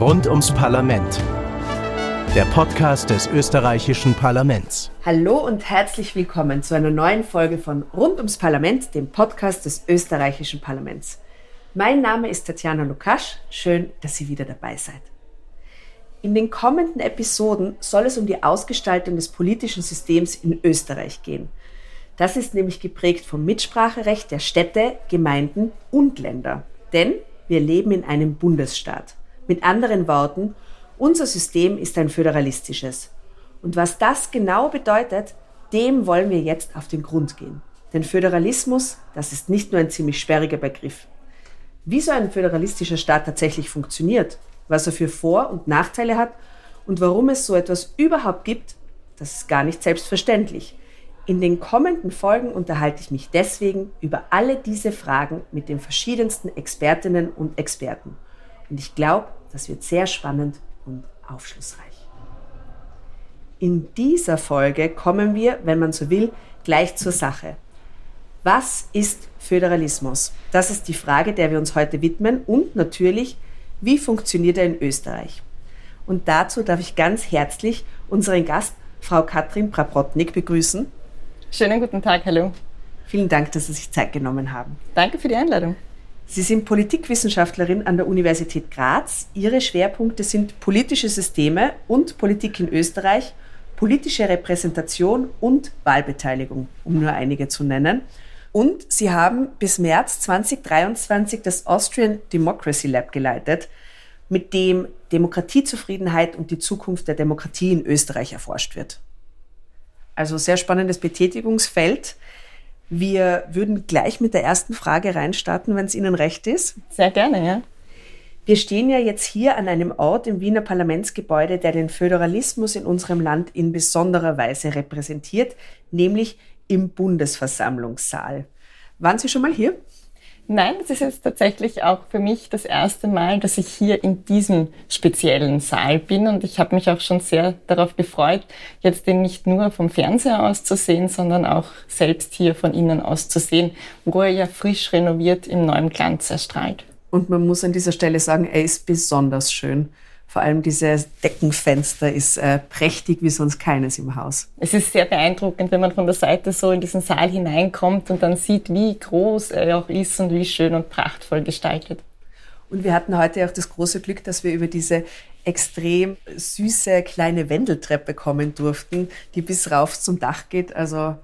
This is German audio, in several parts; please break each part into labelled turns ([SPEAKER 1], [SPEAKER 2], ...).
[SPEAKER 1] Rund ums Parlament. Der Podcast des österreichischen Parlaments.
[SPEAKER 2] Hallo und herzlich willkommen zu einer neuen Folge von Rund ums Parlament, dem Podcast des österreichischen Parlaments. Mein Name ist Tatjana Lukasch. Schön, dass ihr wieder dabei seid. In den kommenden Episoden soll es um die Ausgestaltung des politischen Systems in Österreich gehen. Das ist nämlich geprägt vom Mitspracherecht der Städte, Gemeinden und Länder. Denn wir leben in einem Bundesstaat. Mit anderen Worten, unser System ist ein föderalistisches. Und was das genau bedeutet, dem wollen wir jetzt auf den Grund gehen. Denn Föderalismus, das ist nicht nur ein ziemlich sperriger Begriff. Wie so ein föderalistischer Staat tatsächlich funktioniert, was er für Vor- und Nachteile hat und warum es so etwas überhaupt gibt, das ist gar nicht selbstverständlich. In den kommenden Folgen unterhalte ich mich deswegen über alle diese Fragen mit den verschiedensten Expertinnen und Experten. Und ich glaube, das wird sehr spannend und aufschlussreich. In dieser Folge kommen wir, wenn man so will, gleich zur Sache. Was ist Föderalismus? Das ist die Frage, der wir uns heute widmen und natürlich, wie funktioniert er in Österreich? Und dazu darf ich ganz herzlich unseren Gast, Frau Katrin Praprotnik, begrüßen.
[SPEAKER 3] Schönen guten Tag, hallo.
[SPEAKER 2] Vielen Dank, dass Sie sich Zeit genommen haben.
[SPEAKER 3] Danke für die Einladung.
[SPEAKER 2] Sie sind Politikwissenschaftlerin an der Universität Graz. Ihre Schwerpunkte sind politische Systeme und Politik in Österreich, politische Repräsentation und Wahlbeteiligung, um nur einige zu nennen. Und Sie haben bis März 2023 das Austrian Democracy Lab geleitet, mit dem Demokratiezufriedenheit und die Zukunft der Demokratie in Österreich erforscht wird. Also sehr spannendes Betätigungsfeld. Wir würden gleich mit der ersten Frage reinstarten, wenn es Ihnen recht ist.
[SPEAKER 3] Sehr gerne, ja.
[SPEAKER 2] Wir stehen ja jetzt hier an einem Ort im Wiener Parlamentsgebäude, der den Föderalismus in unserem Land in besonderer Weise repräsentiert, nämlich im Bundesversammlungssaal. Waren Sie schon mal hier?
[SPEAKER 3] Nein, das ist jetzt tatsächlich auch für mich das erste Mal, dass ich hier in diesem speziellen Saal bin und ich habe mich auch schon sehr darauf gefreut, jetzt den nicht nur vom Fernseher aus zu sehen, sondern auch selbst hier von innen aus zu sehen, wo er ja frisch renoviert im neuen Glanz erstrahlt.
[SPEAKER 2] Und man muss an dieser Stelle sagen, er ist besonders schön. Vor allem dieses Deckenfenster ist äh, prächtig wie sonst keines im Haus.
[SPEAKER 3] Es ist sehr beeindruckend, wenn man von der Seite so in diesen Saal hineinkommt und dann sieht, wie groß er auch ist und wie schön und prachtvoll gestaltet.
[SPEAKER 2] Und wir hatten heute auch das große Glück, dass wir über diese extrem süße kleine Wendeltreppe kommen durften, die bis rauf zum Dach geht. Also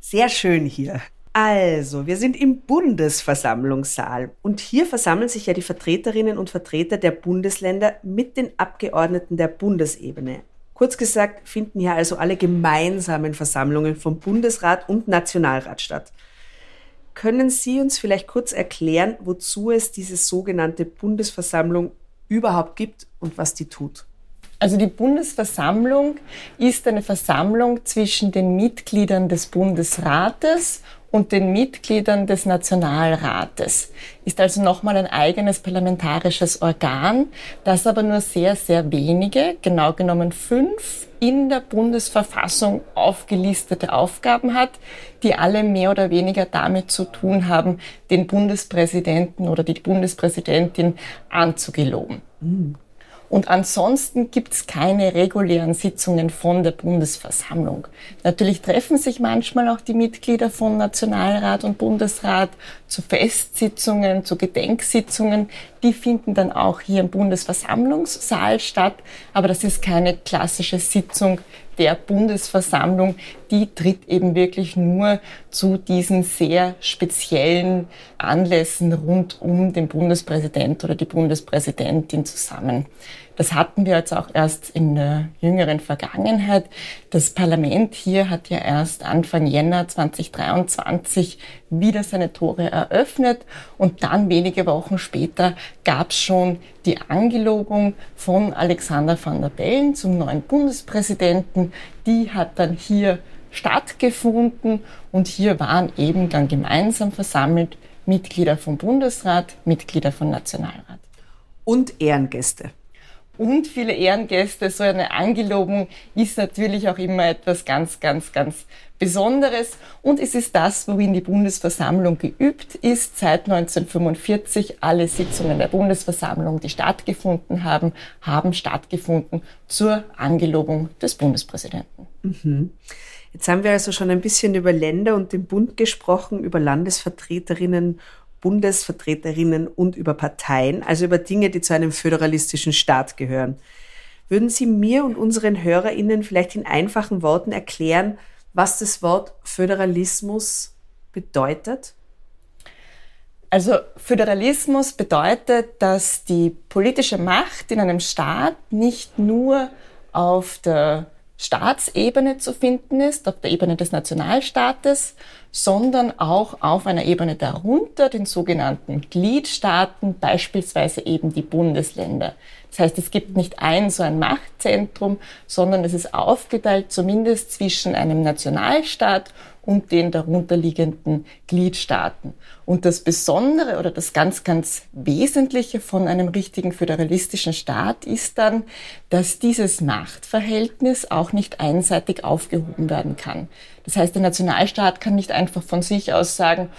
[SPEAKER 2] sehr schön hier. Also, wir sind im Bundesversammlungssaal und hier versammeln sich ja die Vertreterinnen und Vertreter der Bundesländer mit den Abgeordneten der Bundesebene. Kurz gesagt finden hier also alle gemeinsamen Versammlungen vom Bundesrat und Nationalrat statt. Können Sie uns vielleicht kurz erklären, wozu es diese sogenannte Bundesversammlung überhaupt gibt und was die tut?
[SPEAKER 3] Also die Bundesversammlung ist eine Versammlung zwischen den Mitgliedern des Bundesrates und den Mitgliedern des Nationalrates. Ist also nochmal ein eigenes parlamentarisches Organ, das aber nur sehr, sehr wenige, genau genommen fünf, in der Bundesverfassung aufgelistete Aufgaben hat, die alle mehr oder weniger damit zu tun haben, den Bundespräsidenten oder die Bundespräsidentin anzugeloben. Mhm. Und ansonsten gibt es keine regulären Sitzungen von der Bundesversammlung. Natürlich treffen sich manchmal auch die Mitglieder von Nationalrat und Bundesrat zu Festsitzungen, zu Gedenksitzungen. Die finden dann auch hier im Bundesversammlungssaal statt. Aber das ist keine klassische Sitzung der Bundesversammlung, die tritt eben wirklich nur zu diesen sehr speziellen Anlässen rund um den Bundespräsident oder die Bundespräsidentin zusammen. Das hatten wir jetzt auch erst in der jüngeren Vergangenheit. Das Parlament hier hat ja erst Anfang Jänner 2023 wieder seine Tore eröffnet und dann wenige Wochen später gab es schon die Angelobung von Alexander van der Bellen zum neuen Bundespräsidenten. Die hat dann hier stattgefunden und hier waren eben dann gemeinsam versammelt Mitglieder vom Bundesrat, Mitglieder vom Nationalrat.
[SPEAKER 2] Und Ehrengäste
[SPEAKER 3] und viele Ehrengäste. So eine Angelobung ist natürlich auch immer etwas ganz, ganz, ganz Besonderes. Und es ist das, worin die Bundesversammlung geübt ist. Seit 1945 alle Sitzungen der Bundesversammlung, die stattgefunden haben, haben stattgefunden zur Angelobung des Bundespräsidenten.
[SPEAKER 2] Mhm. Jetzt haben wir also schon ein bisschen über Länder und den Bund gesprochen, über Landesvertreterinnen Bundesvertreterinnen und über Parteien, also über Dinge, die zu einem föderalistischen Staat gehören. Würden Sie mir und unseren Hörerinnen vielleicht in einfachen Worten erklären, was das Wort Föderalismus bedeutet?
[SPEAKER 3] Also Föderalismus bedeutet, dass die politische Macht in einem Staat nicht nur auf der Staatsebene zu finden ist, auf der Ebene des Nationalstaates, sondern auch auf einer Ebene darunter, den sogenannten Gliedstaaten, beispielsweise eben die Bundesländer. Das heißt, es gibt nicht ein so ein Machtzentrum, sondern es ist aufgeteilt zumindest zwischen einem Nationalstaat und den darunterliegenden Gliedstaaten. Und das Besondere oder das ganz, ganz Wesentliche von einem richtigen föderalistischen Staat ist dann, dass dieses Machtverhältnis auch nicht einseitig aufgehoben werden kann. Das heißt, der Nationalstaat kann nicht einfach von sich aus sagen,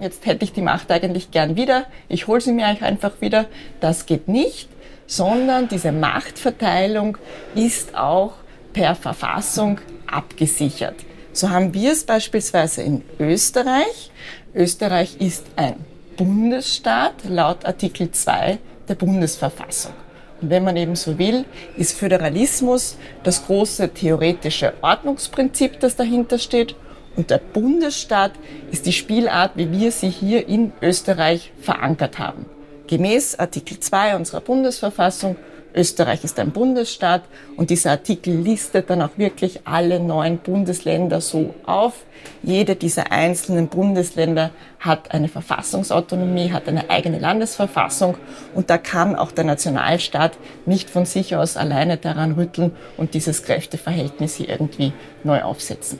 [SPEAKER 3] jetzt hätte ich die Macht eigentlich gern wieder, ich hole sie mir einfach wieder. Das geht nicht, sondern diese Machtverteilung ist auch per Verfassung abgesichert. So haben wir es beispielsweise in Österreich. Österreich ist ein Bundesstaat laut Artikel 2 der Bundesverfassung. Und wenn man eben so will, ist Föderalismus das große theoretische Ordnungsprinzip, das dahinter steht. Und der Bundesstaat ist die Spielart, wie wir sie hier in Österreich verankert haben. Gemäß Artikel 2 unserer Bundesverfassung Österreich ist ein Bundesstaat und dieser Artikel listet dann auch wirklich alle neun Bundesländer so auf. Jede dieser einzelnen Bundesländer hat eine Verfassungsautonomie, hat eine eigene Landesverfassung und da kann auch der Nationalstaat nicht von sich aus alleine daran rütteln und dieses Kräfteverhältnis hier irgendwie neu aufsetzen.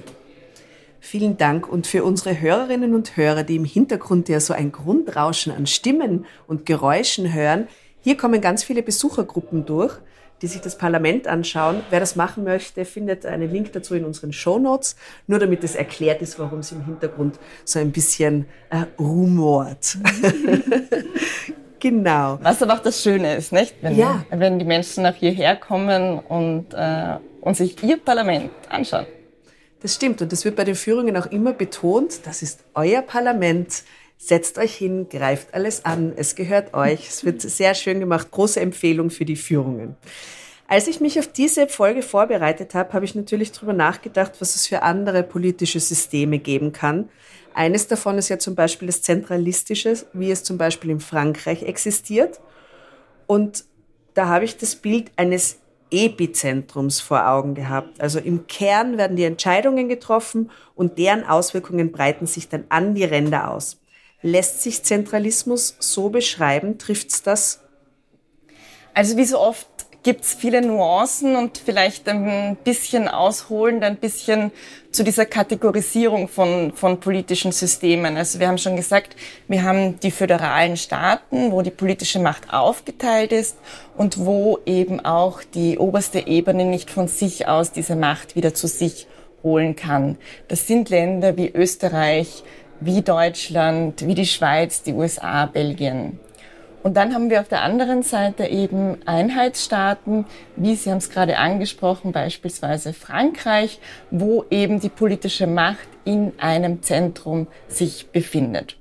[SPEAKER 2] Vielen Dank. Und für unsere Hörerinnen und Hörer, die im Hintergrund ja so ein Grundrauschen an Stimmen und Geräuschen hören, hier kommen ganz viele Besuchergruppen durch, die sich das Parlament anschauen. Wer das machen möchte, findet einen Link dazu in unseren Show Notes, nur damit es erklärt ist, warum es im Hintergrund so ein bisschen äh, rumort. genau.
[SPEAKER 3] Was aber auch das Schöne ist, nicht? Wenn,
[SPEAKER 2] ja.
[SPEAKER 3] wenn die Menschen nach hierher kommen und, äh, und sich ihr Parlament anschauen.
[SPEAKER 2] Das stimmt. Und das wird bei den Führungen auch immer betont. Das ist euer Parlament Setzt euch hin, greift alles an, es gehört euch. Es wird sehr schön gemacht. Große Empfehlung für die Führungen. Als ich mich auf diese Folge vorbereitet habe, habe ich natürlich darüber nachgedacht, was es für andere politische Systeme geben kann. Eines davon ist ja zum Beispiel das Zentralistische, wie es zum Beispiel in Frankreich existiert. Und da habe ich das Bild eines Epizentrums vor Augen gehabt. Also im Kern werden die Entscheidungen getroffen und deren Auswirkungen breiten sich dann an die Ränder aus. Lässt sich Zentralismus so beschreiben? Trifft's das?
[SPEAKER 3] Also wie so oft gibt es viele Nuancen und vielleicht ein bisschen ausholend, ein bisschen zu dieser Kategorisierung von, von politischen Systemen. Also wir haben schon gesagt, wir haben die föderalen Staaten, wo die politische Macht aufgeteilt ist und wo eben auch die oberste Ebene nicht von sich aus diese Macht wieder zu sich holen kann. Das sind Länder wie Österreich, wie Deutschland, wie die Schweiz, die USA, Belgien. Und dann haben wir auf der anderen Seite eben Einheitsstaaten, wie Sie haben es gerade angesprochen, beispielsweise Frankreich, wo eben die politische Macht in einem Zentrum sich befindet.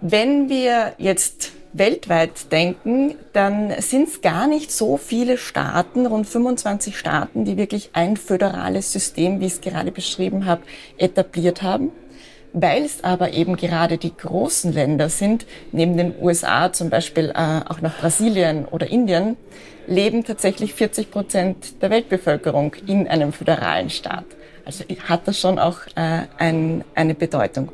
[SPEAKER 3] Wenn wir jetzt weltweit denken, dann sind es gar nicht so viele Staaten, rund 25 Staaten, die wirklich ein föderales System, wie ich es gerade beschrieben habe, etabliert haben. Weil es aber eben gerade die großen Länder sind, neben den USA zum Beispiel äh, auch nach Brasilien oder Indien, leben tatsächlich 40 Prozent der Weltbevölkerung in einem föderalen Staat. Also hat das schon auch äh, ein, eine Bedeutung.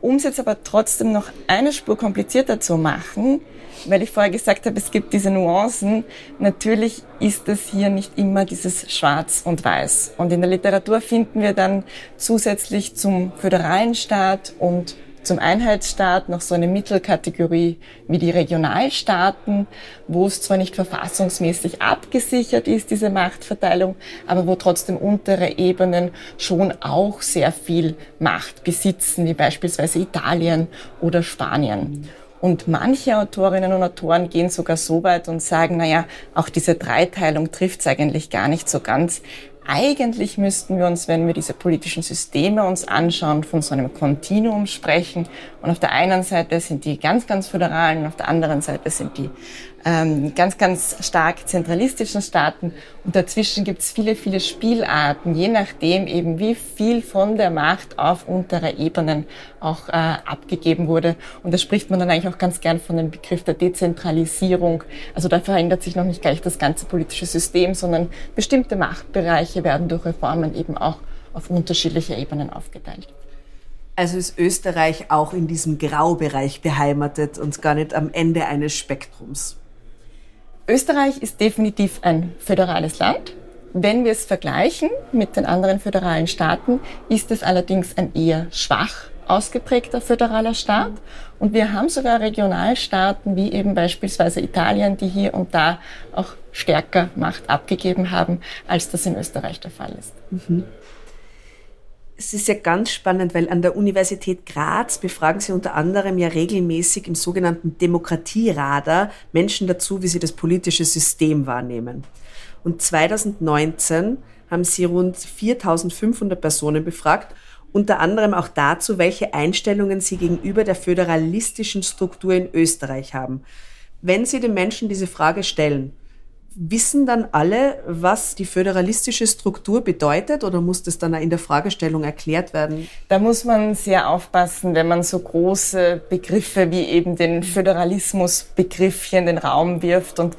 [SPEAKER 3] Um es jetzt aber trotzdem noch eine Spur komplizierter zu machen, weil ich vorher gesagt habe, es gibt diese Nuancen. Natürlich ist es hier nicht immer dieses Schwarz und Weiß. Und in der Literatur finden wir dann zusätzlich zum föderalen Staat und zum Einheitsstaat noch so eine Mittelkategorie wie die Regionalstaaten, wo es zwar nicht verfassungsmäßig abgesichert ist, diese Machtverteilung, aber wo trotzdem untere Ebenen schon auch sehr viel Macht besitzen, wie beispielsweise Italien oder Spanien. Und manche Autorinnen und Autoren gehen sogar so weit und sagen, naja, auch diese Dreiteilung trifft es eigentlich gar nicht so ganz. Eigentlich müssten wir uns, wenn wir diese politischen Systeme uns anschauen, von so einem Kontinuum sprechen. Und auf der einen Seite sind die ganz, ganz föderalen, auf der anderen Seite sind die ähm, ganz, ganz stark zentralistischen Staaten. Und dazwischen gibt es viele, viele Spielarten, je nachdem eben, wie viel von der Macht auf unterer Ebenen auch äh, abgegeben wurde. Und da spricht man dann eigentlich auch ganz gern von dem Begriff der Dezentralisierung. Also da verändert sich noch nicht gleich das ganze politische System, sondern bestimmte Machtbereiche werden durch Reformen eben auch auf unterschiedliche Ebenen aufgeteilt.
[SPEAKER 2] Also ist Österreich auch in diesem Graubereich beheimatet und gar nicht am Ende eines Spektrums.
[SPEAKER 3] Österreich ist definitiv ein föderales Land. Wenn wir es vergleichen mit den anderen föderalen Staaten, ist es allerdings ein eher schwach ausgeprägter föderaler Staat. Und wir haben sogar Regionalstaaten wie eben beispielsweise Italien, die hier und da auch stärker Macht abgegeben haben, als das in Österreich der Fall ist. Mhm
[SPEAKER 2] es ist ja ganz spannend, weil an der Universität Graz befragen sie unter anderem ja regelmäßig im sogenannten Demokratieradar Menschen dazu, wie sie das politische System wahrnehmen. Und 2019 haben sie rund 4500 Personen befragt, unter anderem auch dazu, welche Einstellungen sie gegenüber der föderalistischen Struktur in Österreich haben. Wenn Sie den Menschen diese Frage stellen, Wissen dann alle, was die föderalistische Struktur bedeutet oder muss das dann in der Fragestellung erklärt werden?
[SPEAKER 3] Da muss man sehr aufpassen, wenn man so große Begriffe wie eben den Föderalismusbegriff hier in den Raum wirft und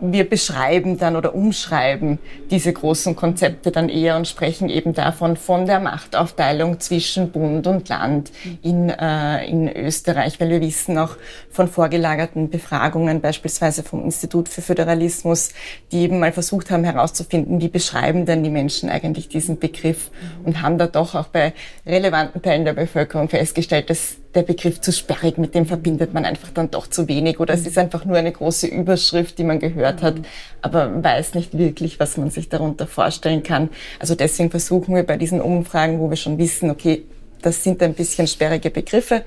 [SPEAKER 3] wir beschreiben dann oder umschreiben diese großen Konzepte dann eher und sprechen eben davon von der Machtaufteilung zwischen Bund und Land in, äh, in Österreich, weil wir wissen auch von vorgelagerten Befragungen, beispielsweise vom Institut für Föderalismus, die eben mal versucht haben herauszufinden, wie beschreiben denn die Menschen eigentlich diesen Begriff und haben da doch auch bei relevanten Teilen der Bevölkerung festgestellt, dass der Begriff zu sperrig, mit dem verbindet man einfach dann doch zu wenig oder es ist einfach nur eine große Überschrift, die man gehört hat, aber weiß nicht wirklich, was man sich darunter vorstellen kann. Also deswegen versuchen wir bei diesen Umfragen, wo wir schon wissen, okay, das sind ein bisschen sperrige Begriffe,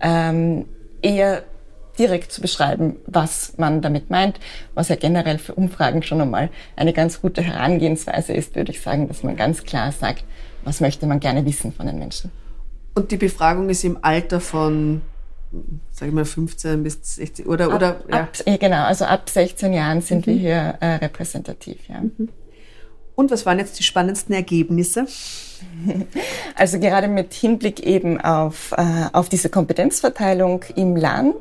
[SPEAKER 3] ähm, eher direkt zu beschreiben, was man damit meint, was ja generell für Umfragen schon einmal eine ganz gute Herangehensweise ist, würde ich sagen, dass man ganz klar sagt, was möchte man gerne wissen von den Menschen.
[SPEAKER 2] Und die Befragung ist im Alter von, sag ich mal, 15 bis 16 oder, ab, oder,
[SPEAKER 3] ja. Ab, genau, also ab 16 Jahren sind mhm. wir hier äh, repräsentativ, ja. Mhm.
[SPEAKER 2] Und was waren jetzt die spannendsten Ergebnisse?
[SPEAKER 3] Also gerade mit Hinblick eben auf, äh, auf diese Kompetenzverteilung im Land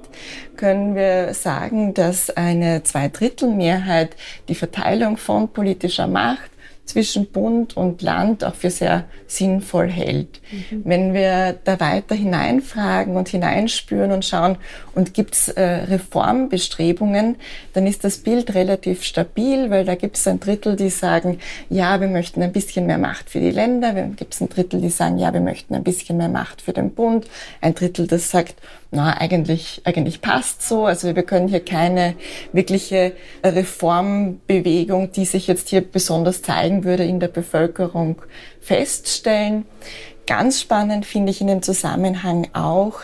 [SPEAKER 3] können wir sagen, dass eine Zweidrittelmehrheit die Verteilung von politischer Macht zwischen Bund und Land auch für sehr sinnvoll hält. Mhm. Wenn wir da weiter hineinfragen und hineinspüren und schauen, und gibt es äh, Reformbestrebungen, dann ist das Bild relativ stabil, weil da gibt es ein Drittel, die sagen, ja, wir möchten ein bisschen mehr Macht für die Länder, dann gibt es ein Drittel, die sagen, ja, wir möchten ein bisschen mehr Macht für den Bund, ein Drittel, das sagt, na, eigentlich, eigentlich passt so. Also wir können hier keine wirkliche Reformbewegung, die sich jetzt hier besonders zeigen würde in der Bevölkerung, feststellen. Ganz spannend finde ich in dem Zusammenhang auch,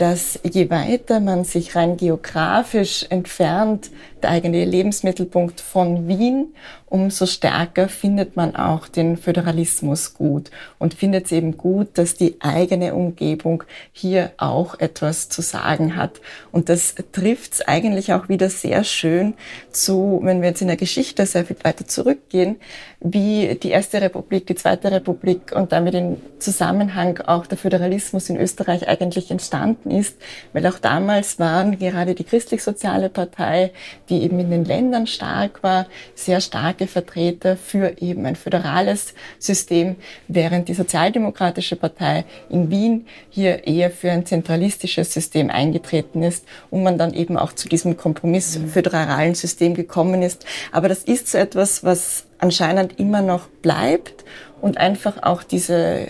[SPEAKER 3] dass je weiter man sich rein geografisch entfernt, der eigene Lebensmittelpunkt von Wien, umso stärker findet man auch den Föderalismus gut und findet es eben gut, dass die eigene Umgebung hier auch etwas zu sagen hat. Und das trifft es eigentlich auch wieder sehr schön zu, wenn wir jetzt in der Geschichte sehr viel weiter zurückgehen, wie die Erste Republik, die Zweite Republik und damit im Zusammenhang auch der Föderalismus in Österreich eigentlich entstanden ist, weil auch damals waren gerade die christlich-soziale Partei, die eben in den Ländern stark war, sehr starke Vertreter für eben ein föderales System, während die Sozialdemokratische Partei in Wien hier eher für ein zentralistisches System eingetreten ist und man dann eben auch zu diesem Kompromiss föderalen System gekommen ist. Aber das ist so etwas, was anscheinend immer noch bleibt und einfach auch diese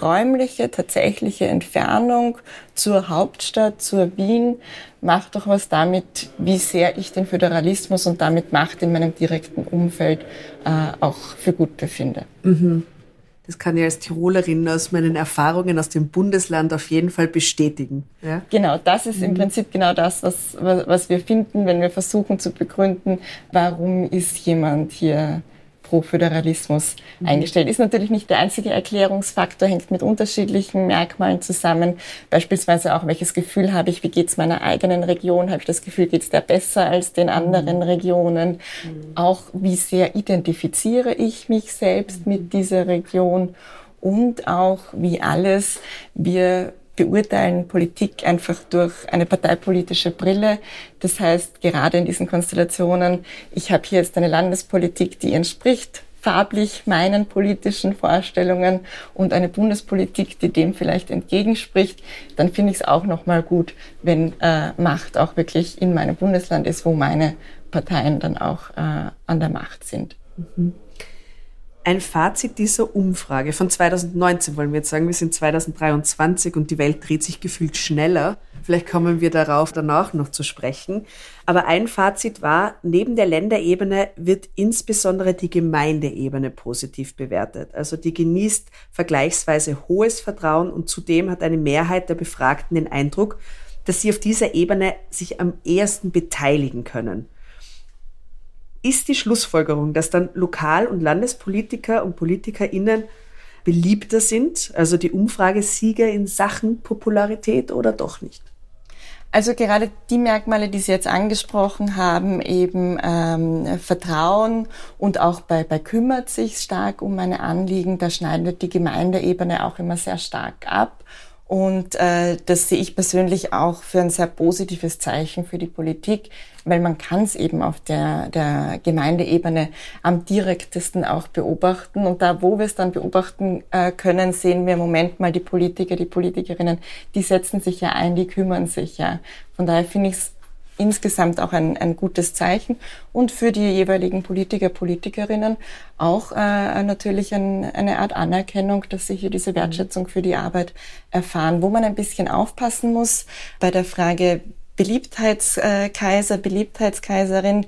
[SPEAKER 3] räumliche, tatsächliche Entfernung zur Hauptstadt, zur Wien, macht doch was damit, wie sehr ich den Föderalismus und damit Macht in meinem direkten Umfeld äh, auch für gut befinde.
[SPEAKER 2] Mhm. Das kann ich als Tirolerin aus meinen Erfahrungen aus dem Bundesland auf jeden Fall bestätigen.
[SPEAKER 3] Ja? Genau, das ist mhm. im Prinzip genau das, was, was wir finden, wenn wir versuchen zu begründen, warum ist jemand hier pro Föderalismus mhm. eingestellt. Ist natürlich nicht der einzige Erklärungsfaktor, hängt mit unterschiedlichen Merkmalen zusammen. Beispielsweise auch, welches Gefühl habe ich, wie geht es meiner eigenen Region? Habe ich das Gefühl, geht es der besser als den anderen mhm. Regionen? Mhm. Auch, wie sehr identifiziere ich mich selbst mit mhm. dieser Region? Und auch, wie alles wir beurteilen Politik einfach durch eine parteipolitische Brille. Das heißt, gerade in diesen Konstellationen, ich habe hier jetzt eine Landespolitik, die entspricht farblich meinen politischen Vorstellungen und eine Bundespolitik, die dem vielleicht entgegenspricht, dann finde ich es auch nochmal gut, wenn äh, Macht auch wirklich in meinem Bundesland ist, wo meine Parteien dann auch äh, an der Macht sind. Mhm.
[SPEAKER 2] Ein Fazit dieser Umfrage von 2019 wollen wir jetzt sagen, wir sind 2023 und die Welt dreht sich gefühlt schneller. Vielleicht kommen wir darauf danach noch zu sprechen. Aber ein Fazit war, neben der Länderebene wird insbesondere die Gemeindeebene positiv bewertet. Also die genießt vergleichsweise hohes Vertrauen und zudem hat eine Mehrheit der Befragten den Eindruck, dass sie auf dieser Ebene sich am ehesten beteiligen können ist die Schlussfolgerung, dass dann Lokal- und Landespolitiker und PolitikerInnen beliebter sind, also die Umfragesieger in Sachen Popularität oder doch nicht?
[SPEAKER 3] Also gerade die Merkmale, die Sie jetzt angesprochen haben, eben ähm, Vertrauen und auch bei, bei kümmert sich stark um meine Anliegen, da schneidet die Gemeindeebene auch immer sehr stark ab. Und äh, das sehe ich persönlich auch für ein sehr positives Zeichen für die Politik, weil man kann es eben auf der, der Gemeindeebene am direktesten auch beobachten. Und da, wo wir es dann beobachten äh, können, sehen wir im Moment mal die Politiker, die Politikerinnen, die setzen sich ja ein, die kümmern sich ja. Von daher finde ich es insgesamt auch ein, ein gutes Zeichen und für die jeweiligen Politiker, Politikerinnen auch äh, natürlich ein, eine Art Anerkennung, dass sie hier diese Wertschätzung für die Arbeit erfahren. Wo man ein bisschen aufpassen muss bei der Frage, Beliebtheitskaiser, Beliebtheitskaiserin.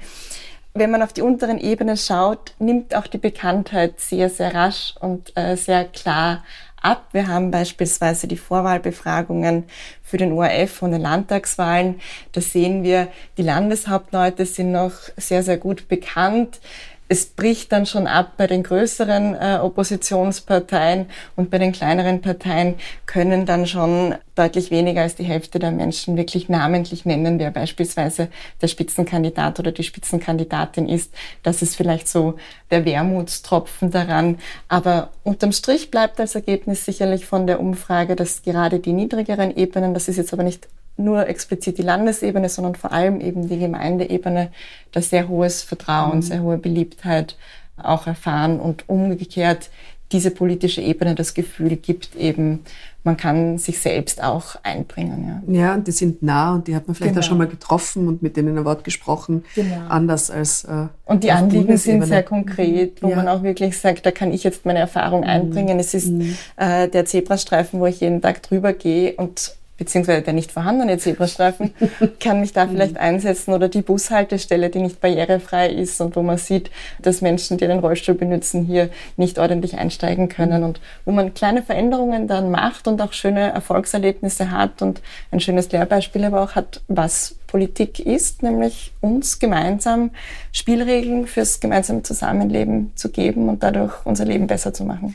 [SPEAKER 3] Wenn man auf die unteren Ebenen schaut, nimmt auch die Bekanntheit sehr, sehr rasch und äh, sehr klar ab. Wir haben beispielsweise die Vorwahlbefragungen für den ORF und den Landtagswahlen. Da sehen wir, die Landeshauptleute sind noch sehr, sehr gut bekannt es bricht dann schon ab bei den größeren äh, Oppositionsparteien und bei den kleineren Parteien können dann schon deutlich weniger als die Hälfte der Menschen wirklich namentlich nennen, wer beispielsweise der Spitzenkandidat oder die Spitzenkandidatin ist. Das ist vielleicht so der Wermutstropfen daran. Aber unterm Strich bleibt als Ergebnis sicherlich von der Umfrage, dass gerade die niedrigeren Ebenen, das ist jetzt aber nicht nur explizit die Landesebene, sondern vor allem eben die Gemeindeebene, da sehr hohes Vertrauen, mhm. sehr hohe Beliebtheit auch erfahren und umgekehrt diese politische Ebene das Gefühl gibt eben, man kann sich selbst auch einbringen.
[SPEAKER 2] Ja, ja und die sind nah und die hat man vielleicht genau. auch schon mal getroffen und mit denen ein Wort gesprochen, genau. anders als
[SPEAKER 3] äh, Und die Anliegen sind sehr konkret, wo ja. man auch wirklich sagt, da kann ich jetzt meine Erfahrung mhm. einbringen. Es ist mhm. äh, der Zebrastreifen, wo ich jeden Tag drüber gehe und beziehungsweise der nicht vorhandene Zebrastreifen, kann mich da vielleicht einsetzen oder die Bushaltestelle, die nicht barrierefrei ist und wo man sieht, dass Menschen, die den Rollstuhl benutzen, hier nicht ordentlich einsteigen können und wo man kleine Veränderungen dann macht und auch schöne Erfolgserlebnisse hat und ein schönes Lehrbeispiel aber auch hat, was Politik ist, nämlich uns gemeinsam Spielregeln fürs gemeinsame Zusammenleben zu geben und dadurch unser Leben besser zu machen.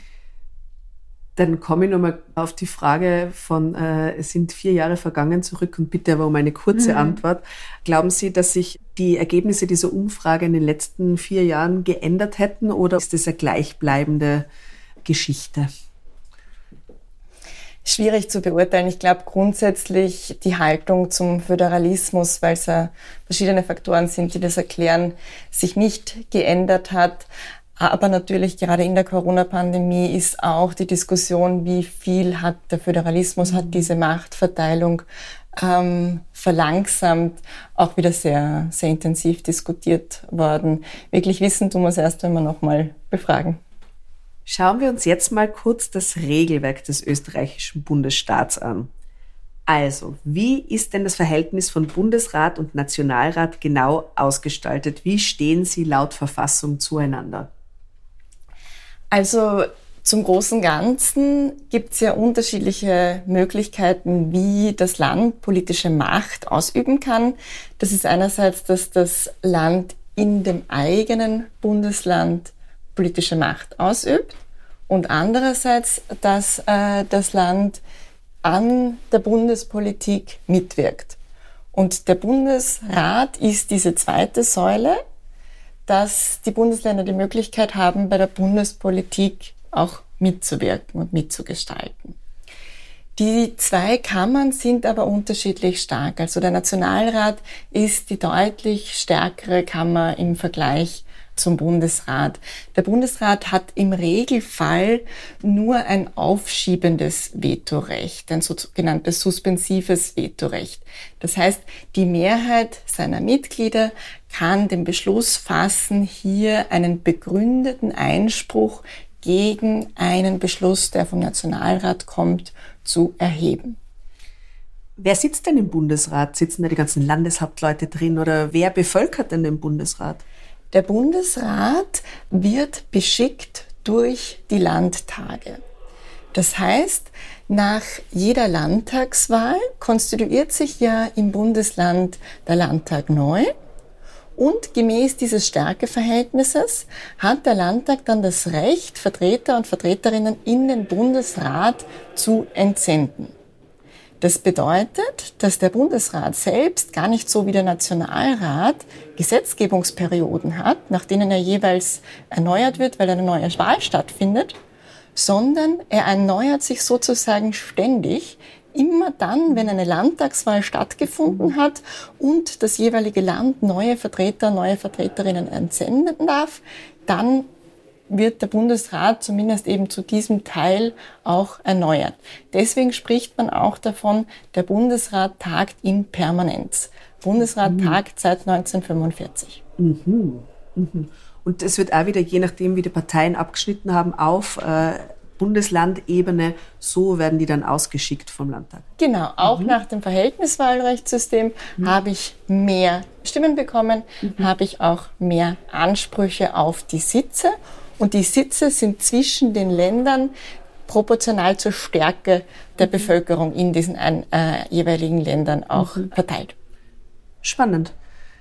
[SPEAKER 2] Dann komme ich nochmal auf die Frage von, äh, es sind vier Jahre vergangen zurück und bitte aber um eine kurze mhm. Antwort. Glauben Sie, dass sich die Ergebnisse dieser Umfrage in den letzten vier Jahren geändert hätten oder ist das eine gleichbleibende Geschichte?
[SPEAKER 3] Schwierig zu beurteilen. Ich glaube grundsätzlich die Haltung zum Föderalismus, weil es ja verschiedene Faktoren sind, die das erklären, sich nicht geändert hat. Aber natürlich gerade in der Corona-Pandemie ist auch die Diskussion, wie viel hat der Föderalismus, hat diese Machtverteilung ähm, verlangsamt, auch wieder sehr, sehr intensiv diskutiert worden. Wirklich wissen tun wir es erst, wenn wir nochmal befragen.
[SPEAKER 2] Schauen wir uns jetzt mal kurz das Regelwerk des österreichischen Bundesstaats an. Also, wie ist denn das Verhältnis von Bundesrat und Nationalrat genau ausgestaltet? Wie stehen sie laut Verfassung zueinander?
[SPEAKER 3] Also zum großen Ganzen gibt es ja unterschiedliche Möglichkeiten, wie das Land politische Macht ausüben kann. Das ist einerseits, dass das Land in dem eigenen Bundesland politische Macht ausübt und andererseits, dass äh, das Land an der Bundespolitik mitwirkt. Und der Bundesrat ist diese zweite Säule, dass die Bundesländer die Möglichkeit haben, bei der Bundespolitik auch mitzuwirken und mitzugestalten. Die zwei Kammern sind aber unterschiedlich stark. Also der Nationalrat ist die deutlich stärkere Kammer im Vergleich zum Bundesrat. Der Bundesrat hat im Regelfall nur ein aufschiebendes Vetorecht, ein sogenanntes suspensives Vetorecht. Das heißt, die Mehrheit seiner Mitglieder kann den Beschluss fassen, hier einen begründeten Einspruch gegen einen Beschluss, der vom Nationalrat kommt, zu erheben.
[SPEAKER 2] Wer sitzt denn im Bundesrat? Sitzen da die ganzen Landeshauptleute drin oder wer bevölkert denn den Bundesrat?
[SPEAKER 3] Der Bundesrat wird beschickt durch die Landtage. Das heißt, nach jeder Landtagswahl konstituiert sich ja im Bundesland der Landtag neu und gemäß dieses Stärkeverhältnisses hat der Landtag dann das Recht, Vertreter und Vertreterinnen in den Bundesrat zu entsenden. Das bedeutet, dass der Bundesrat selbst gar nicht so wie der Nationalrat Gesetzgebungsperioden hat, nach denen er jeweils erneuert wird, weil eine neue Wahl stattfindet, sondern er erneuert sich sozusagen ständig, immer dann, wenn eine Landtagswahl stattgefunden hat und das jeweilige Land neue Vertreter, neue Vertreterinnen entsenden darf, dann wird der Bundesrat zumindest eben zu diesem Teil auch erneuert. Deswegen spricht man auch davon, der Bundesrat tagt in Permanenz. Bundesrat mhm. tagt seit 1945. Mhm.
[SPEAKER 2] Mhm. Und es wird auch wieder, je nachdem, wie die Parteien abgeschnitten haben, auf äh, Bundeslandebene, so werden die dann ausgeschickt vom Landtag.
[SPEAKER 3] Genau, auch mhm. nach dem Verhältniswahlrechtssystem mhm. habe ich mehr Stimmen bekommen, mhm. habe ich auch mehr Ansprüche auf die Sitze und die Sitze sind zwischen den Ländern proportional zur Stärke der mhm. Bevölkerung in diesen ein, äh, jeweiligen Ländern auch mhm. verteilt.
[SPEAKER 2] Spannend.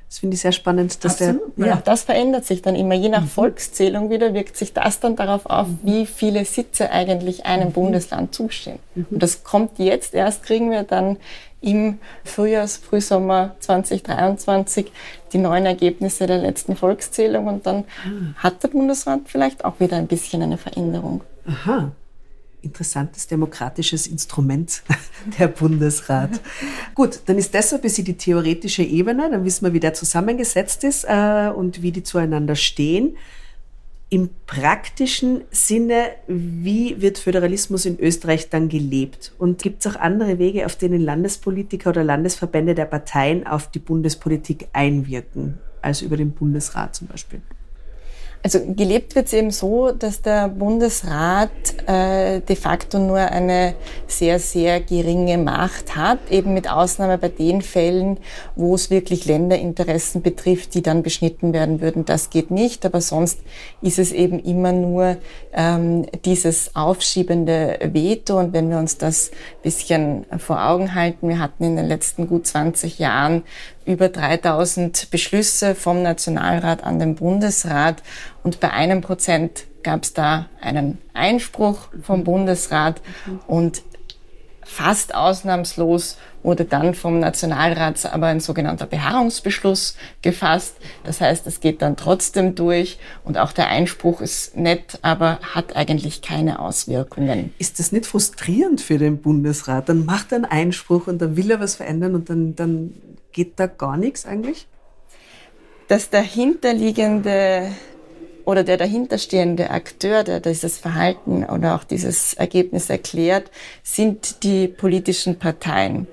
[SPEAKER 2] Das finde ich sehr spannend, dass
[SPEAKER 3] Absolut. der. Ja. Auch das verändert sich dann immer. Je nach mhm. Volkszählung wieder wirkt sich das dann darauf auf, wie viele Sitze eigentlich einem mhm. Bundesland zustehen. Mhm. Und das kommt jetzt erst, kriegen wir dann im Frühjahrs-, Frühsommer 2023 die neuen Ergebnisse der letzten Volkszählung und dann ah. hat der Bundesrat vielleicht auch wieder ein bisschen eine Veränderung.
[SPEAKER 2] Aha. Interessantes demokratisches Instrument, der Bundesrat. Gut, dann ist das ein bisschen die theoretische Ebene, dann wissen wir, wie der zusammengesetzt ist äh, und wie die zueinander stehen im praktischen Sinne, wie wird Föderalismus in Österreich dann gelebt? Und gibt es auch andere Wege, auf denen Landespolitiker oder Landesverbände der Parteien auf die Bundespolitik einwirken, als über den Bundesrat zum Beispiel?
[SPEAKER 3] Also gelebt wird es eben so, dass der Bundesrat äh, de facto nur eine sehr, sehr geringe Macht hat, eben mit Ausnahme bei den Fällen, wo es wirklich Länderinteressen betrifft, die dann beschnitten werden würden. Das geht nicht, aber sonst ist es eben immer nur ähm, dieses aufschiebende Veto. Und wenn wir uns das bisschen vor Augen halten, wir hatten in den letzten gut 20 Jahren über 3000 Beschlüsse vom Nationalrat an den Bundesrat und bei einem Prozent gab es da einen Einspruch vom Bundesrat und fast ausnahmslos wurde dann vom Nationalrat aber ein sogenannter Beharrungsbeschluss gefasst. Das heißt, es geht dann trotzdem durch und auch der Einspruch ist nett, aber hat eigentlich keine Auswirkungen.
[SPEAKER 2] Ist das nicht frustrierend für den Bundesrat? Dann macht er einen Einspruch und dann will er was verändern und dann, dann Geht da gar nichts eigentlich?
[SPEAKER 3] Das dahinterliegende oder der dahinterstehende Akteur, der dieses Verhalten oder auch dieses Ergebnis erklärt, sind die politischen Parteien.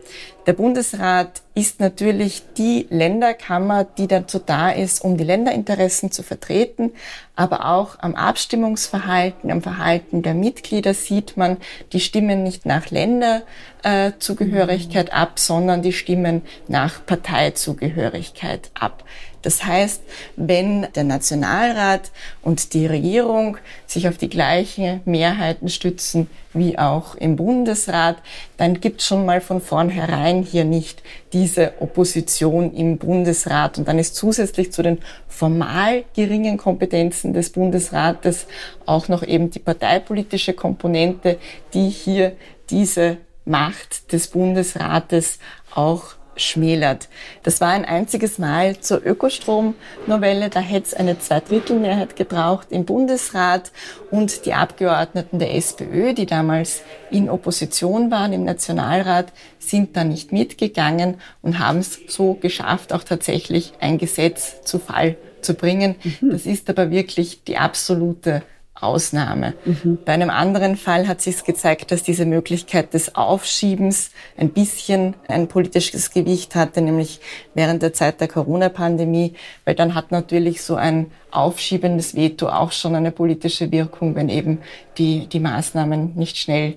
[SPEAKER 3] Der Bundesrat ist natürlich die Länderkammer, die dazu da ist, um die Länderinteressen zu vertreten. Aber auch am Abstimmungsverhalten, am Verhalten der Mitglieder sieht man, die stimmen nicht nach Länderzugehörigkeit ab, sondern die stimmen nach Parteizugehörigkeit ab. Das heißt, wenn der Nationalrat und die Regierung sich auf die gleichen Mehrheiten stützen wie auch im Bundesrat, dann gibt es schon mal von vornherein hier nicht diese Opposition im Bundesrat. Und dann ist zusätzlich zu den formal geringen Kompetenzen des Bundesrates auch noch eben die parteipolitische Komponente, die hier diese Macht des Bundesrates auch schmälert. Das war ein einziges Mal zur Ökostromnovelle. Da hätte es eine Zweidrittelmehrheit gebraucht im Bundesrat und die Abgeordneten der SPÖ, die damals in Opposition waren im Nationalrat, sind da nicht mitgegangen und haben es so geschafft, auch tatsächlich ein Gesetz zu Fall zu bringen. Mhm. Das ist aber wirklich die absolute Ausnahme. Mhm. Bei einem anderen Fall hat sich gezeigt, dass diese Möglichkeit des Aufschiebens ein bisschen ein politisches Gewicht hatte, nämlich während der Zeit der Corona-Pandemie, weil dann hat natürlich so ein aufschiebendes Veto auch schon eine politische Wirkung, wenn eben die, die Maßnahmen nicht schnell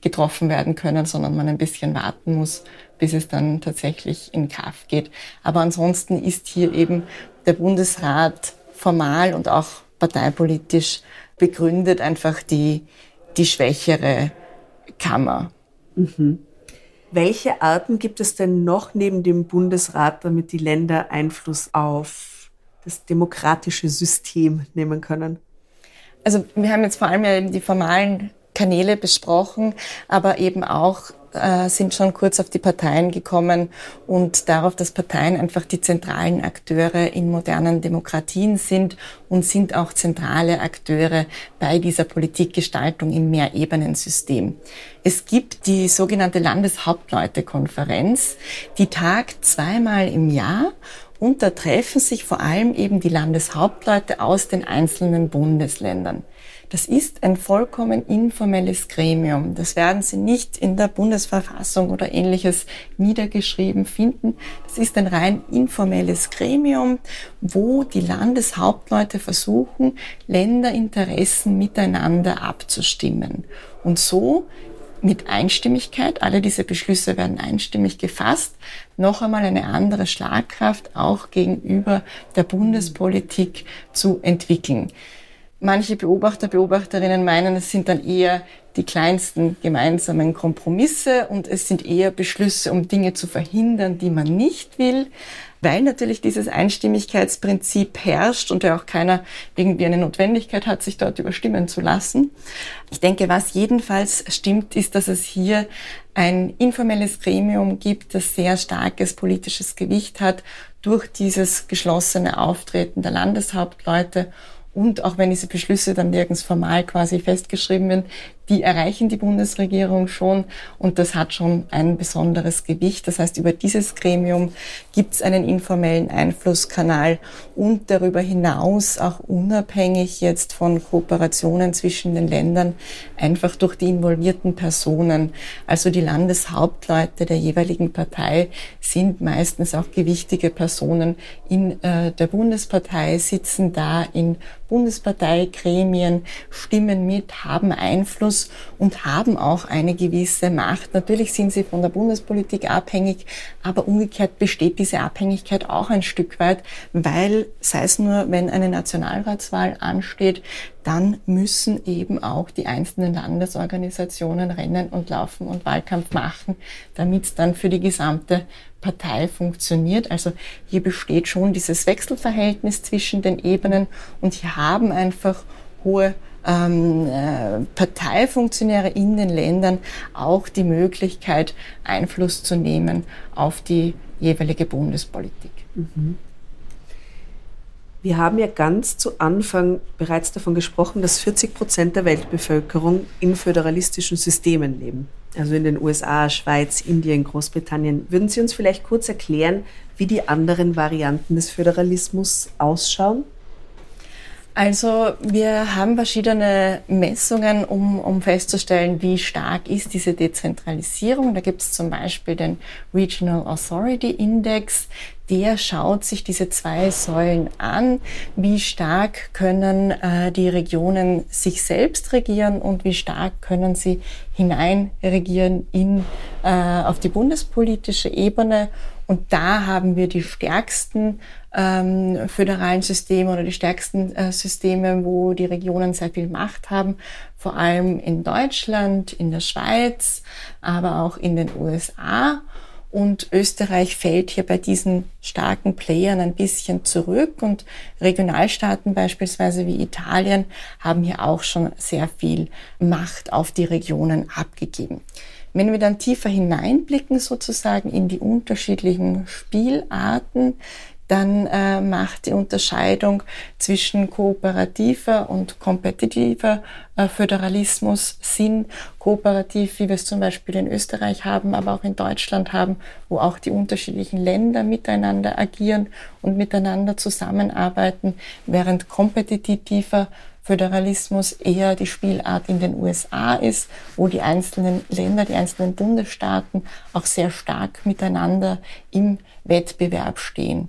[SPEAKER 3] getroffen werden können, sondern man ein bisschen warten muss, bis es dann tatsächlich in Kraft geht. Aber ansonsten ist hier eben der Bundesrat formal und auch parteipolitisch begründet einfach die, die schwächere Kammer.
[SPEAKER 2] Mhm. Welche Arten gibt es denn noch neben dem Bundesrat, damit die Länder Einfluss auf das demokratische System nehmen können?
[SPEAKER 3] Also wir haben jetzt vor allem ja eben die formalen Kanäle besprochen, aber eben auch äh, sind schon kurz auf die Parteien gekommen und darauf, dass Parteien einfach die zentralen Akteure in modernen Demokratien sind und sind auch zentrale Akteure bei dieser Politikgestaltung im Mehrebenensystem. Es gibt die sogenannte Landeshauptleutekonferenz, die tagt zweimal im Jahr und da treffen sich vor allem eben die Landeshauptleute aus den einzelnen Bundesländern. Das ist ein vollkommen informelles Gremium. Das werden Sie nicht in der Bundesverfassung oder ähnliches niedergeschrieben finden. Das ist ein rein informelles Gremium, wo die Landeshauptleute versuchen, Länderinteressen miteinander abzustimmen. Und so mit Einstimmigkeit, alle diese Beschlüsse werden einstimmig gefasst, noch einmal eine andere Schlagkraft auch gegenüber der Bundespolitik zu entwickeln. Manche Beobachter, Beobachterinnen meinen, es sind dann eher die kleinsten gemeinsamen Kompromisse und es sind eher Beschlüsse, um Dinge zu verhindern, die man nicht will, weil natürlich dieses Einstimmigkeitsprinzip herrscht und ja auch keiner irgendwie eine Notwendigkeit hat, sich dort überstimmen zu lassen. Ich denke, was jedenfalls stimmt, ist, dass es hier ein informelles Gremium gibt, das sehr starkes politisches Gewicht hat durch dieses geschlossene Auftreten der Landeshauptleute und auch wenn diese Beschlüsse dann nirgends formal quasi festgeschrieben werden, die erreichen die Bundesregierung schon und das hat schon ein besonderes Gewicht. Das heißt, über dieses Gremium gibt es einen informellen Einflusskanal und darüber hinaus auch unabhängig jetzt von Kooperationen zwischen den Ländern, einfach durch die involvierten Personen. Also die Landeshauptleute der jeweiligen Partei sind meistens auch gewichtige Personen in äh, der Bundespartei, sitzen da in Bundesparteigremien, stimmen mit, haben Einfluss und haben auch eine gewisse Macht. Natürlich sind sie von der Bundespolitik abhängig, aber umgekehrt besteht diese Abhängigkeit auch ein Stück weit, weil, sei es nur, wenn eine Nationalratswahl ansteht, dann müssen eben auch die einzelnen Landesorganisationen rennen und laufen und Wahlkampf machen, damit es dann für die gesamte Partei funktioniert. Also hier besteht schon dieses Wechselverhältnis zwischen den Ebenen und hier haben einfach hohe ähm, äh, Parteifunktionäre in den Ländern auch die Möglichkeit, Einfluss zu nehmen auf die jeweilige Bundespolitik. Mhm.
[SPEAKER 2] Wir haben ja ganz zu Anfang bereits davon gesprochen, dass 40 Prozent der Weltbevölkerung in föderalistischen Systemen leben. Also in den USA, Schweiz, Indien, Großbritannien. Würden Sie uns vielleicht kurz erklären, wie die anderen Varianten des Föderalismus ausschauen?
[SPEAKER 3] Also wir haben verschiedene Messungen, um, um festzustellen, wie stark ist diese Dezentralisierung. Da gibt es zum Beispiel den Regional Authority Index. Der schaut sich diese zwei Säulen an. Wie stark können äh, die Regionen sich selbst regieren und wie stark können sie hineinregieren in, äh, auf die bundespolitische Ebene. Und da haben wir die stärksten ähm, föderalen Systeme oder die stärksten äh, Systeme, wo die Regionen sehr viel Macht haben, vor allem in Deutschland, in der Schweiz, aber auch in den USA. Und Österreich fällt hier bei diesen starken Playern ein bisschen zurück und Regionalstaaten beispielsweise wie Italien haben hier auch schon sehr viel Macht auf die Regionen abgegeben. Wenn wir dann tiefer hineinblicken sozusagen in die unterschiedlichen Spielarten, dann äh, macht die Unterscheidung zwischen kooperativer und kompetitiver äh, Föderalismus Sinn. Kooperativ, wie wir es zum Beispiel in Österreich haben, aber auch in Deutschland haben, wo auch die unterschiedlichen Länder miteinander agieren und miteinander zusammenarbeiten, während kompetitiver Föderalismus eher die Spielart in den USA ist, wo die einzelnen Länder, die einzelnen Bundesstaaten auch sehr stark miteinander im Wettbewerb stehen.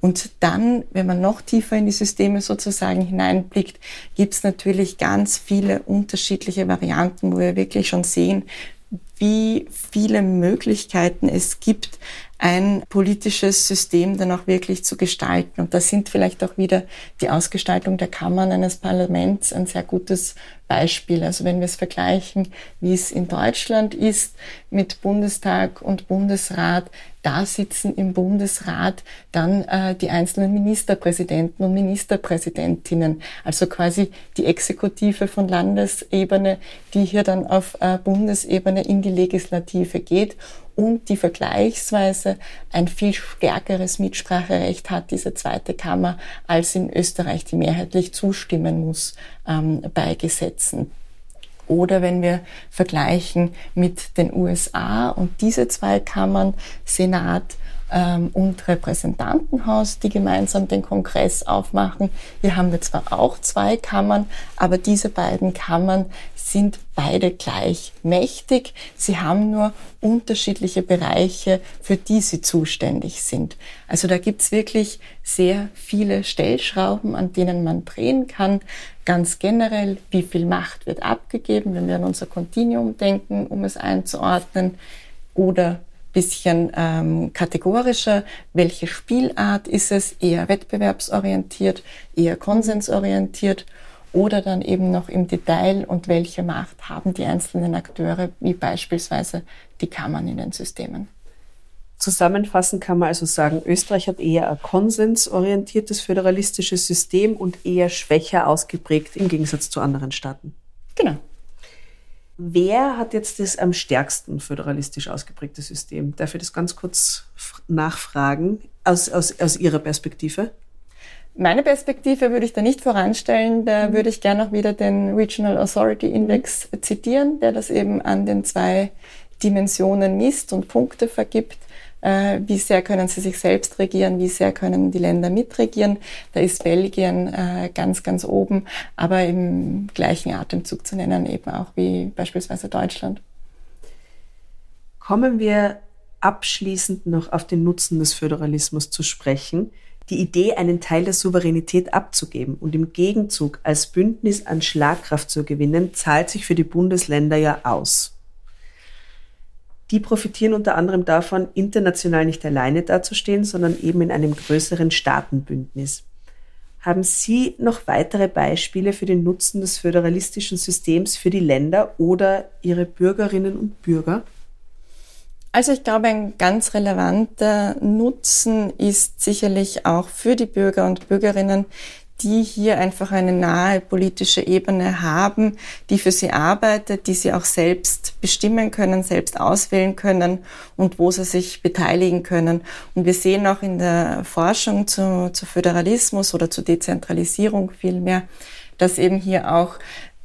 [SPEAKER 3] Und dann, wenn man noch tiefer in die Systeme sozusagen hineinblickt, gibt es natürlich ganz viele unterschiedliche Varianten, wo wir wirklich schon sehen, wie viele Möglichkeiten es gibt, ein politisches System dann auch wirklich zu gestalten. Und da sind vielleicht auch wieder die Ausgestaltung der Kammern eines Parlaments ein sehr gutes Beispiel. Also wenn wir es vergleichen, wie es in Deutschland ist mit Bundestag und Bundesrat, da sitzen im Bundesrat dann äh, die einzelnen Ministerpräsidenten und Ministerpräsidentinnen, also quasi die Exekutive von Landesebene, die hier dann auf äh, Bundesebene in die Legislative geht und die vergleichsweise ein viel stärkeres Mitspracherecht hat, diese zweite Kammer, als in Österreich, die mehrheitlich zustimmen muss ähm, bei Gesetzen. Oder wenn wir vergleichen mit den USA und diese zwei Kammern, Senat ähm, und Repräsentantenhaus, die gemeinsam den Kongress aufmachen. Hier haben wir zwar auch zwei Kammern, aber diese beiden Kammern sind beide gleich mächtig. Sie haben nur unterschiedliche Bereiche, für die sie zuständig sind. Also da gibt's wirklich sehr viele Stellschrauben, an denen man drehen kann. Ganz generell, wie viel Macht wird abgegeben, wenn wir an unser Kontinuum denken, um es einzuordnen. Oder bisschen ähm, kategorischer, welche Spielart ist es, eher wettbewerbsorientiert, eher konsensorientiert oder dann eben noch im Detail und welche Macht haben die einzelnen Akteure, wie beispielsweise die Kammern in den Systemen.
[SPEAKER 2] Zusammenfassend kann man also sagen, Österreich hat eher ein konsensorientiertes föderalistisches System und eher schwächer ausgeprägt im Gegensatz zu anderen Staaten.
[SPEAKER 3] Genau.
[SPEAKER 2] Wer hat jetzt das am stärksten föderalistisch ausgeprägte System? Darf ich das ganz kurz nachfragen aus, aus, aus Ihrer Perspektive?
[SPEAKER 3] Meine Perspektive würde ich da nicht voranstellen. Da mhm. würde ich gerne auch wieder den Regional Authority Index mhm. zitieren, der das eben an den zwei Dimensionen misst und Punkte vergibt wie sehr können sie sich selbst regieren, wie sehr können die Länder mitregieren. Da ist Belgien äh, ganz, ganz oben, aber im gleichen Atemzug zu nennen eben auch wie beispielsweise Deutschland.
[SPEAKER 2] Kommen wir abschließend noch auf den Nutzen des Föderalismus zu sprechen. Die Idee, einen Teil der Souveränität abzugeben und im Gegenzug als Bündnis an Schlagkraft zu gewinnen, zahlt sich für die Bundesländer ja aus. Die profitieren unter anderem davon, international nicht alleine dazustehen, sondern eben in einem größeren Staatenbündnis. Haben Sie noch weitere Beispiele für den Nutzen des föderalistischen Systems für die Länder oder ihre Bürgerinnen und Bürger?
[SPEAKER 3] Also ich glaube, ein ganz relevanter Nutzen ist sicherlich auch für die Bürger und Bürgerinnen die hier einfach eine nahe politische Ebene haben, die für sie arbeitet, die sie auch selbst bestimmen können, selbst auswählen können und wo sie sich beteiligen können. Und wir sehen auch in der Forschung zu, zu Föderalismus oder zu Dezentralisierung vielmehr, dass eben hier auch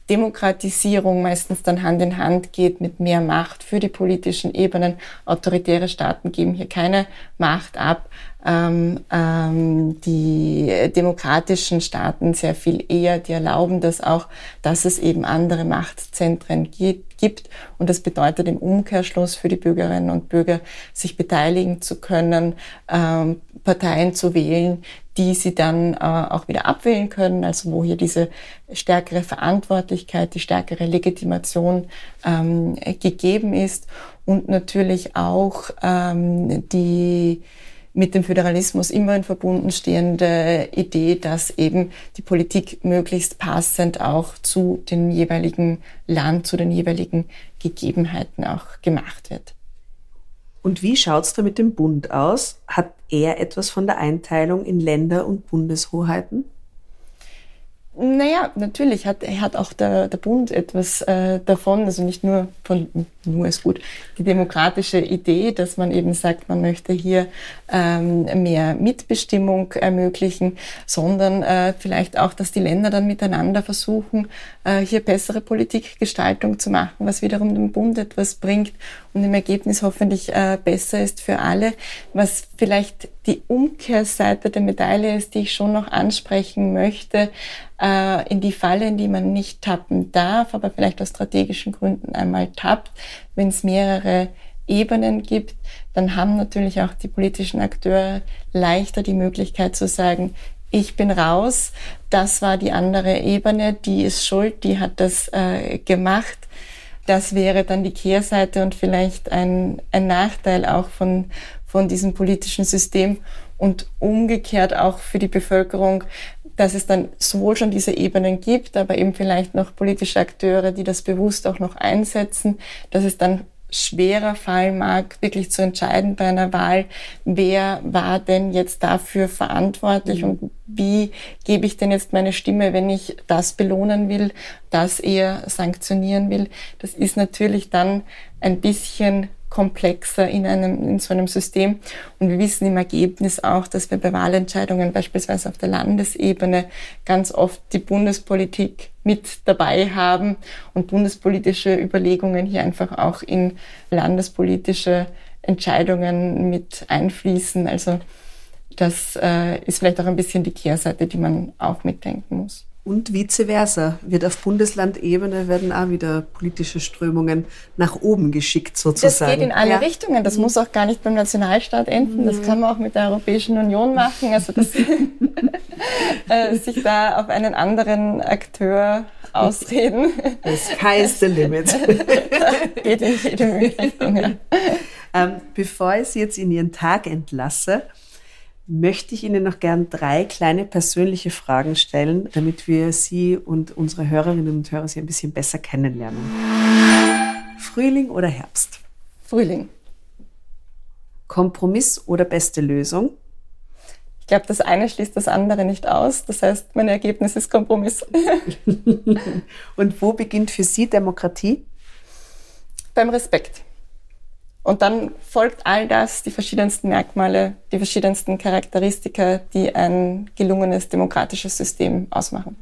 [SPEAKER 3] Demokratisierung meistens dann Hand in Hand geht mit mehr Macht für die politischen Ebenen. Autoritäre Staaten geben hier keine Macht ab, ähm, ähm, die demokratischen Staaten sehr viel eher, die erlauben das auch, dass es eben andere Machtzentren gibt. Und das bedeutet im Umkehrschluss für die Bürgerinnen und Bürger, sich beteiligen zu können, ähm, Parteien zu wählen, die sie dann äh, auch wieder abwählen können, also wo hier diese stärkere Verantwortlichkeit, die stärkere Legitimation ähm, gegeben ist und natürlich auch ähm, die mit dem Föderalismus immer in verbunden stehende Idee, dass eben die Politik möglichst passend auch zu den jeweiligen Land, zu den jeweiligen Gegebenheiten auch gemacht wird.
[SPEAKER 2] Und wie schaut's da mit dem Bund aus? Hat er etwas von der Einteilung in Länder und Bundeshoheiten?
[SPEAKER 3] Naja, natürlich hat, hat auch der, der Bund etwas äh, davon, also nicht nur von, nur ist gut, die demokratische Idee, dass man eben sagt, man möchte hier ähm, mehr Mitbestimmung ermöglichen, sondern äh, vielleicht auch, dass die Länder dann miteinander versuchen, äh, hier bessere Politikgestaltung zu machen, was wiederum dem Bund etwas bringt und im Ergebnis hoffentlich äh, besser ist für alle. Was vielleicht die Umkehrseite der Medaille ist, die ich schon noch ansprechen möchte, äh, in die Falle, in die man nicht tappen darf, aber vielleicht aus strategischen Gründen einmal tappt, wenn es mehrere Ebenen gibt, dann haben natürlich auch die politischen Akteure leichter die Möglichkeit zu sagen, ich bin raus, das war die andere Ebene, die ist schuld, die hat das äh, gemacht. Das wäre dann die Kehrseite und vielleicht ein, ein Nachteil auch von, von diesem politischen System und umgekehrt auch für die Bevölkerung, dass es dann sowohl schon diese Ebenen gibt, aber eben vielleicht noch politische Akteure, die das bewusst auch noch einsetzen, dass es dann schwerer fallen mag, wirklich zu entscheiden bei einer Wahl, wer war denn jetzt dafür verantwortlich mhm. und wie gebe ich denn jetzt meine Stimme, wenn ich das belohnen will, das eher sanktionieren will. Das ist natürlich dann ein bisschen komplexer in einem, in so einem System. Und wir wissen im Ergebnis auch, dass wir bei Wahlentscheidungen beispielsweise auf der Landesebene ganz oft die Bundespolitik mit dabei haben und bundespolitische Überlegungen hier einfach auch in landespolitische Entscheidungen mit einfließen. Also das äh, ist vielleicht auch ein bisschen die Kehrseite, die man auch mitdenken muss.
[SPEAKER 2] Und vice versa. Wird auf Bundeslandebene werden auch wieder politische Strömungen nach oben geschickt sozusagen.
[SPEAKER 3] Das geht in alle ja. Richtungen. Das mhm. muss auch gar nicht beim Nationalstaat enden. Das kann man auch mit der Europäischen Union machen. Also das, äh, sich da auf einen anderen Akteur ausreden.
[SPEAKER 2] The sky is the limit.
[SPEAKER 3] geht in jede Richtung. Ja.
[SPEAKER 2] Ähm, bevor ich Sie jetzt in Ihren Tag entlasse, möchte ich Ihnen noch gern drei kleine persönliche Fragen stellen, damit wir Sie und unsere Hörerinnen und Hörer Sie ein bisschen besser kennenlernen. Frühling oder Herbst?
[SPEAKER 3] Frühling.
[SPEAKER 2] Kompromiss oder beste Lösung?
[SPEAKER 3] Ich glaube, das eine schließt das andere nicht aus. Das heißt, mein Ergebnis ist Kompromiss.
[SPEAKER 2] und wo beginnt für Sie Demokratie?
[SPEAKER 3] Beim Respekt. Und dann folgt all das, die verschiedensten Merkmale, die verschiedensten Charakteristika, die ein gelungenes demokratisches System ausmachen.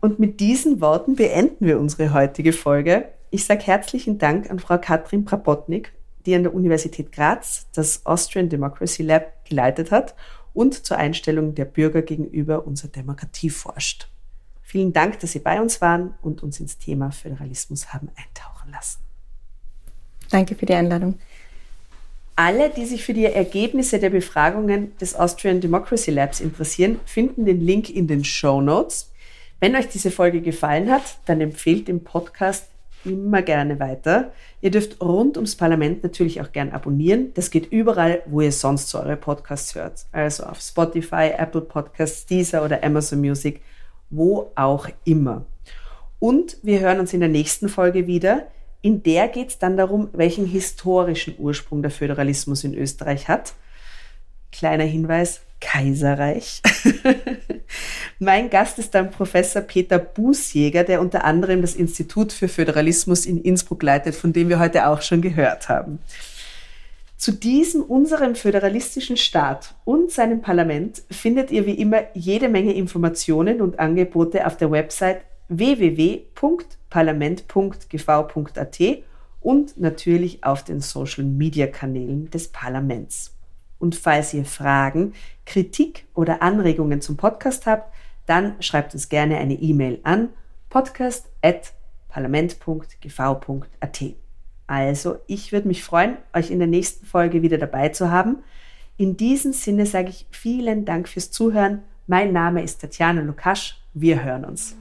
[SPEAKER 2] Und mit diesen Worten beenden wir unsere heutige Folge. Ich sage herzlichen Dank an Frau Katrin Prapotnik, die an der Universität Graz das Austrian Democracy Lab geleitet hat und zur Einstellung der Bürger gegenüber unserer Demokratie forscht. Vielen Dank, dass Sie bei uns waren und uns ins Thema Föderalismus haben eintauchen lassen.
[SPEAKER 3] Danke für die Einladung.
[SPEAKER 2] Alle, die sich für die Ergebnisse der Befragungen des Austrian Democracy Labs interessieren, finden den Link in den Show Notes. Wenn euch diese Folge gefallen hat, dann empfehlt den Podcast immer gerne weiter. Ihr dürft rund ums Parlament natürlich auch gern abonnieren. Das geht überall, wo ihr sonst so eure Podcasts hört. Also auf Spotify, Apple Podcasts, Deezer oder Amazon Music, wo auch immer. Und wir hören uns in der nächsten Folge wieder. In der geht es dann darum, welchen historischen Ursprung der Föderalismus in Österreich hat. Kleiner Hinweis, Kaiserreich. mein Gast ist dann Professor Peter Bußjäger, der unter anderem das Institut für Föderalismus in Innsbruck leitet, von dem wir heute auch schon gehört haben. Zu diesem unserem föderalistischen Staat und seinem Parlament findet ihr wie immer jede Menge Informationen und Angebote auf der Website www.parlament.gv.at und natürlich auf den Social-Media-Kanälen des Parlaments. Und falls ihr Fragen, Kritik oder Anregungen zum Podcast habt, dann schreibt uns gerne eine E-Mail an podcast.parlament.gv.at. Also, ich würde mich freuen, euch in der nächsten Folge wieder dabei zu haben. In diesem Sinne sage ich vielen Dank fürs Zuhören. Mein Name ist Tatjana Lukasch. Wir hören uns.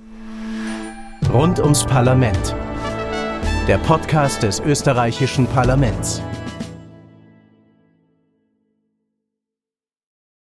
[SPEAKER 1] Rund ums Parlament. Der Podcast des österreichischen Parlaments.